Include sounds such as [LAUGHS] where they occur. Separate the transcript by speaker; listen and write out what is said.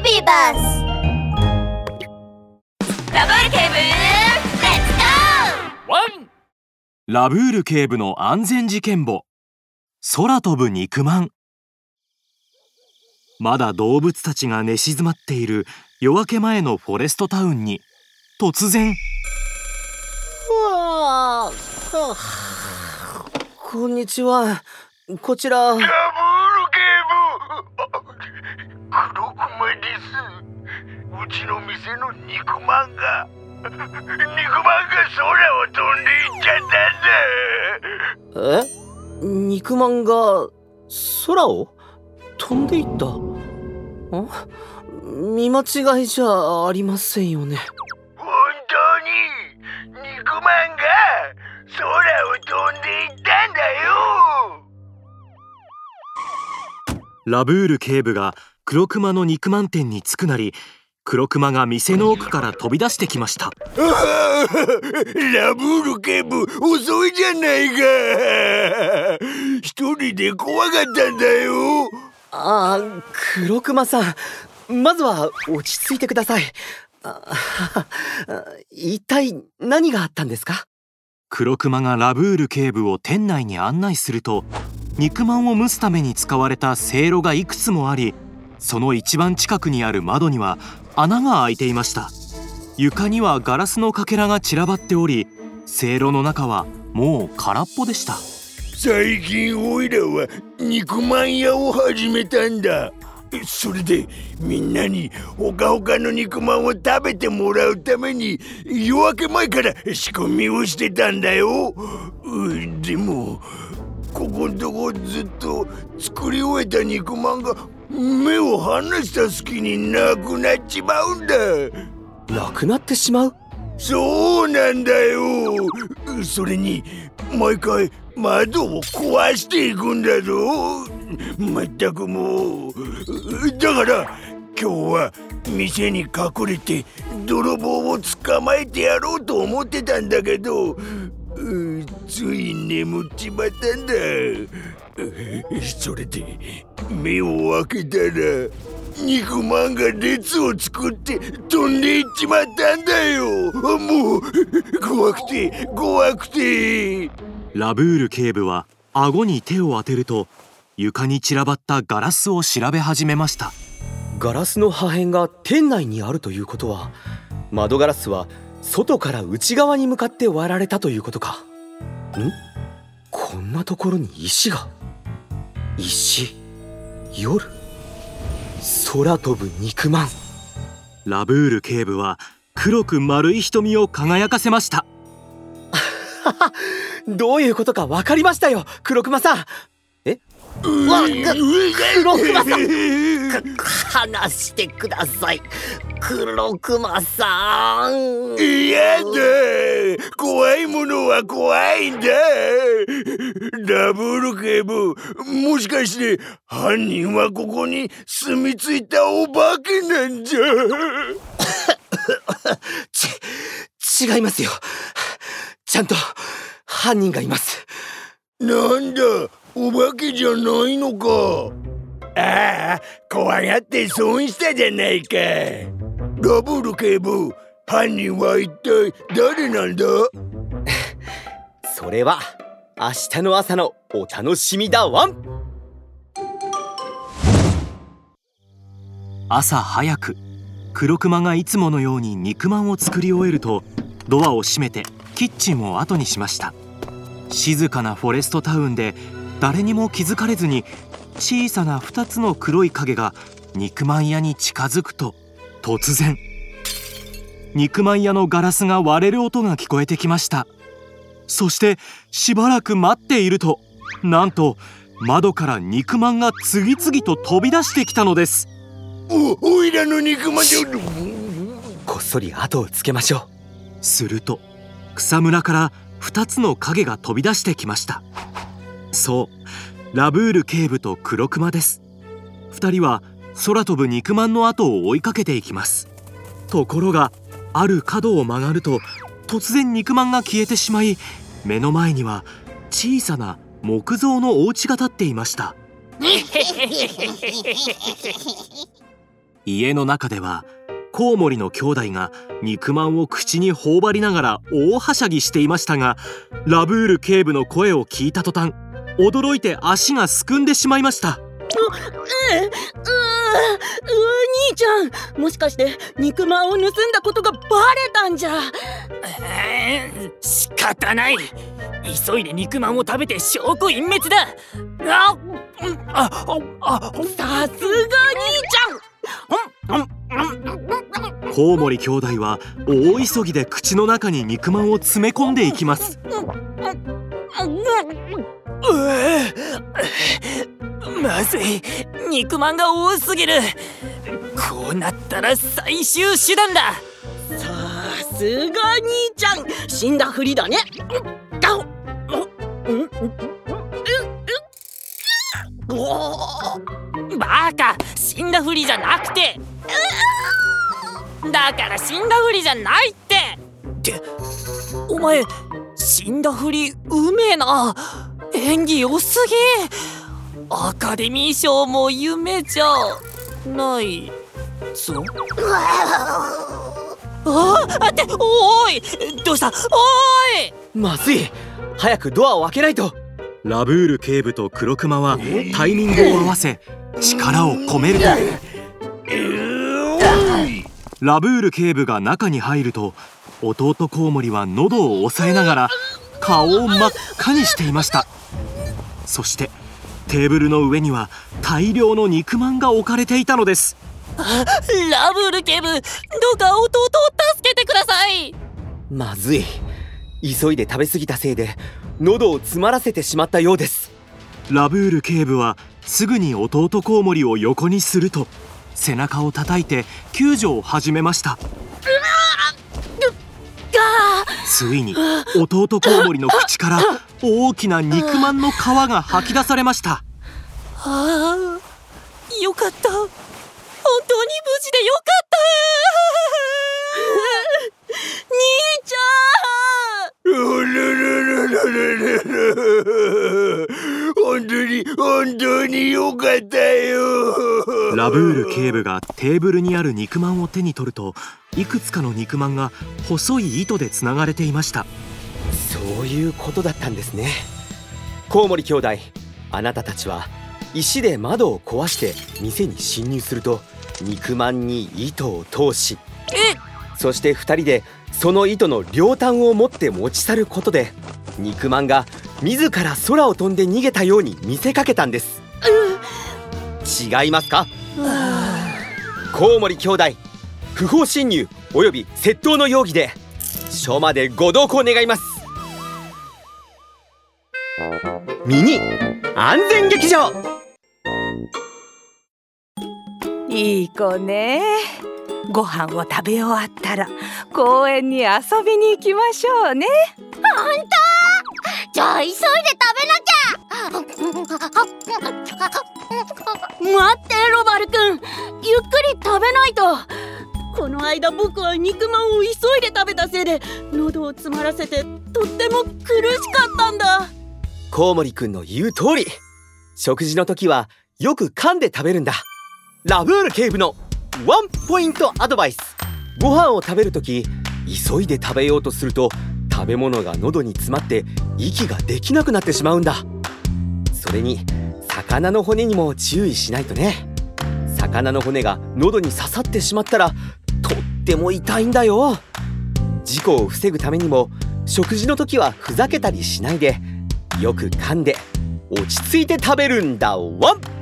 Speaker 1: ビバスラブール警部レッツゴー
Speaker 2: ワンラブール警部の安全事件簿。空飛ぶ肉まん。まだ動物たちが寝静まっている。夜明け前のフォレストタウンに。突然。
Speaker 3: わあこんにちは。こちら
Speaker 4: ちの店の肉まんが [LAUGHS] 肉まんが空を飛んでいっちゃったんだ
Speaker 3: え？肉まんが空を飛んでいった？あ？見間違いじゃありませんよね。
Speaker 4: 本当に肉まんが空を飛んでいったんだよ。
Speaker 2: ラブール警部が黒熊の肉まん店に着くなり黒熊が店の奥から飛び出してきました。[LAUGHS]
Speaker 4: ラブール警部遅いじゃないか。一人で怖かったんだよ。
Speaker 3: ああ黒熊さんまずは落ち着いてください。あ [LAUGHS] 一体何があったんですか？
Speaker 2: 黒熊がラブール警部を店内に案内すると肉まんを蒸すために使われたせいろがいくつもありその一番近くにある窓には穴が開いていました。床にはガラスのかけらが散らばっておりせいろの中はもう空っぽでした。
Speaker 4: 最近おいらは肉まん屋を始めたんだ。それでみんなにほかほかの肉まんを食べてもらうために夜明け前から仕込みをしてたんだよ。うでもここんとこずっと作り終えた肉まんが目を離した隙になくなっちまうんだ。
Speaker 3: なくなってしまう？
Speaker 4: そうなんだよ。それに毎回窓を壊していくんだぞ。まったくもう。だから今日は店に隠れて泥棒を捕まえてやろうと思ってたんだけどつい眠っちまったんだそれで目を開けたら肉まんが列を作って飛んでいっちまったんだよ。もう怖くて怖くて。
Speaker 2: ラブール警部は顎に手を当てると床に散らばったガラスを調べ始めました。
Speaker 3: ガラスの破片が店内にあるということは窓ガラスは外から内側に向かって割られたということか。ん？こんなところに石が石夜空飛ぶ肉まん。
Speaker 2: ラブール警部は黒く丸い瞳を輝かせました。[LAUGHS]
Speaker 3: どういうことか分かりましたよ黒熊さんえ？わ黒熊さん。話してください。黒熊さん。
Speaker 4: 嫌だ怖いものは怖いんだ。ダブル警部もしかして犯人はここに住み着いたお化けなんじゃ。
Speaker 3: ち違いますよ。ちゃんと犯人がいます。
Speaker 4: なんだ？お化けじゃないのか。ああ怖がって損したじゃないか。ダブル警部犯人は一体誰なんだ？[LAUGHS]
Speaker 3: それは明日の朝のお楽しみだワン。
Speaker 2: 朝早く黒熊がいつものように肉まんを作り終えるとドアを閉めてキッチンを後にしました。静かなフォレストタウンで誰にも気づかれずに小さな2つの黒い影が肉まん屋に近づくと突然肉まん屋のガラスが割れる音が聞こえてきました。そしてしばらく待っているとなんと窓から肉まんが次々と飛び出してきたのです。
Speaker 4: おおいらの肉まんじゃ。
Speaker 3: こっそり後をつけましょ
Speaker 2: う。すると草むらから2つの影が飛び出してきましたそう。ラブール警部と黒熊です。2人は空飛ぶ肉まんの後を追いかけていきます。ところがある角を曲がると突然肉まんが消えてしまい目の前には小さな木造のお家が建っていました。[LAUGHS] 家の中ではコウモリの兄弟が肉まんを口に頬張りながら大はしゃぎしていましたがラブール警部の声を聞いた途端驚いて足がすくんでしまいました。
Speaker 5: うううう兄ちゃんもしかして肉まんを盗んだことがバレたんじゃ。
Speaker 6: えー仕方ない。急いで肉まんを食べて証拠隠滅だ。あうんあああ
Speaker 5: さすが兄ちゃん。
Speaker 2: コウモリ兄弟は大急ぎで口の中に肉まんを詰め込んでいきます
Speaker 6: まずい。肉まんが多すぎる。こうなったら最終手段だ。
Speaker 5: さすが兄ちゃん。死んだふりだね。ガオ。う
Speaker 6: バカ死んだふりじゃなくてだから死んだふりじゃないってってお前死んだふりうめえな演技良すぎアカデミー賞も夢じゃないぞ。ああっておいどうした？おい。
Speaker 3: まずい早くドアを開けないと。
Speaker 2: ラブール警部と黒クマはタイミングを合わせ力を込める。とラブール警部が中に入ると弟コウモリは喉を押さえながら顔を真っ赤にしていました。そしてテーブルの上には大量の肉まんが置かれていたのです。
Speaker 6: ラブール警部どうか弟を助けてください。
Speaker 3: まずい。急いで食べ過ぎたせいで喉を詰まらせてしまったようです。
Speaker 2: ラブール警部はすぐに弟コウモリを横にすると背中を叩いて救助を始めましたついに弟コウモリの口から大きな肉まんの皮が吐き出されました。
Speaker 6: ああよかった。本当に無事でよかった。
Speaker 5: 兄ちゃん。
Speaker 4: 本当に本当によかったよ
Speaker 2: ラブール警部がテーブルにある肉まんを手に取るといくつかの肉まんが細い糸でつながれていました。
Speaker 3: そういうことだったんですね。コウモリ兄弟あなたたちは石で窓を壊して店に侵入すると肉まんに糸を通しそして2人でその糸の両端を持って持ち去ることで肉まんが自ら空を飛んで逃げたように見せかけたんです。違いますか？コウモリ兄弟不法侵入および窃盗の容疑で署までご同行願います。ミニ安全劇場。
Speaker 7: いい子ね。ご飯を食べ終わったら公園に遊びに行きましょうね。
Speaker 1: じゃあ急いで食べなきゃ。
Speaker 5: 待ってロバルくんゆっくり食べないと。この間僕は肉まんを急いで食べたせいで喉を詰まらせてとっても苦しかったんだ。
Speaker 3: コウモリくんの言う通り。食事の時はよく噛んで食べるんだ。ラブール警部のワンポイントアドバイス。ご飯を食べる時急いで食べようとすると食べ物が喉に詰まって息ができなくなってしまうんだ。それに魚の骨にも注意しないとね。魚の骨が喉に刺さってしまったらとっても痛いんだよ。事故を防ぐためにも食事の時はふざけたりしないでよく噛んで落ち着いて食べるんだわん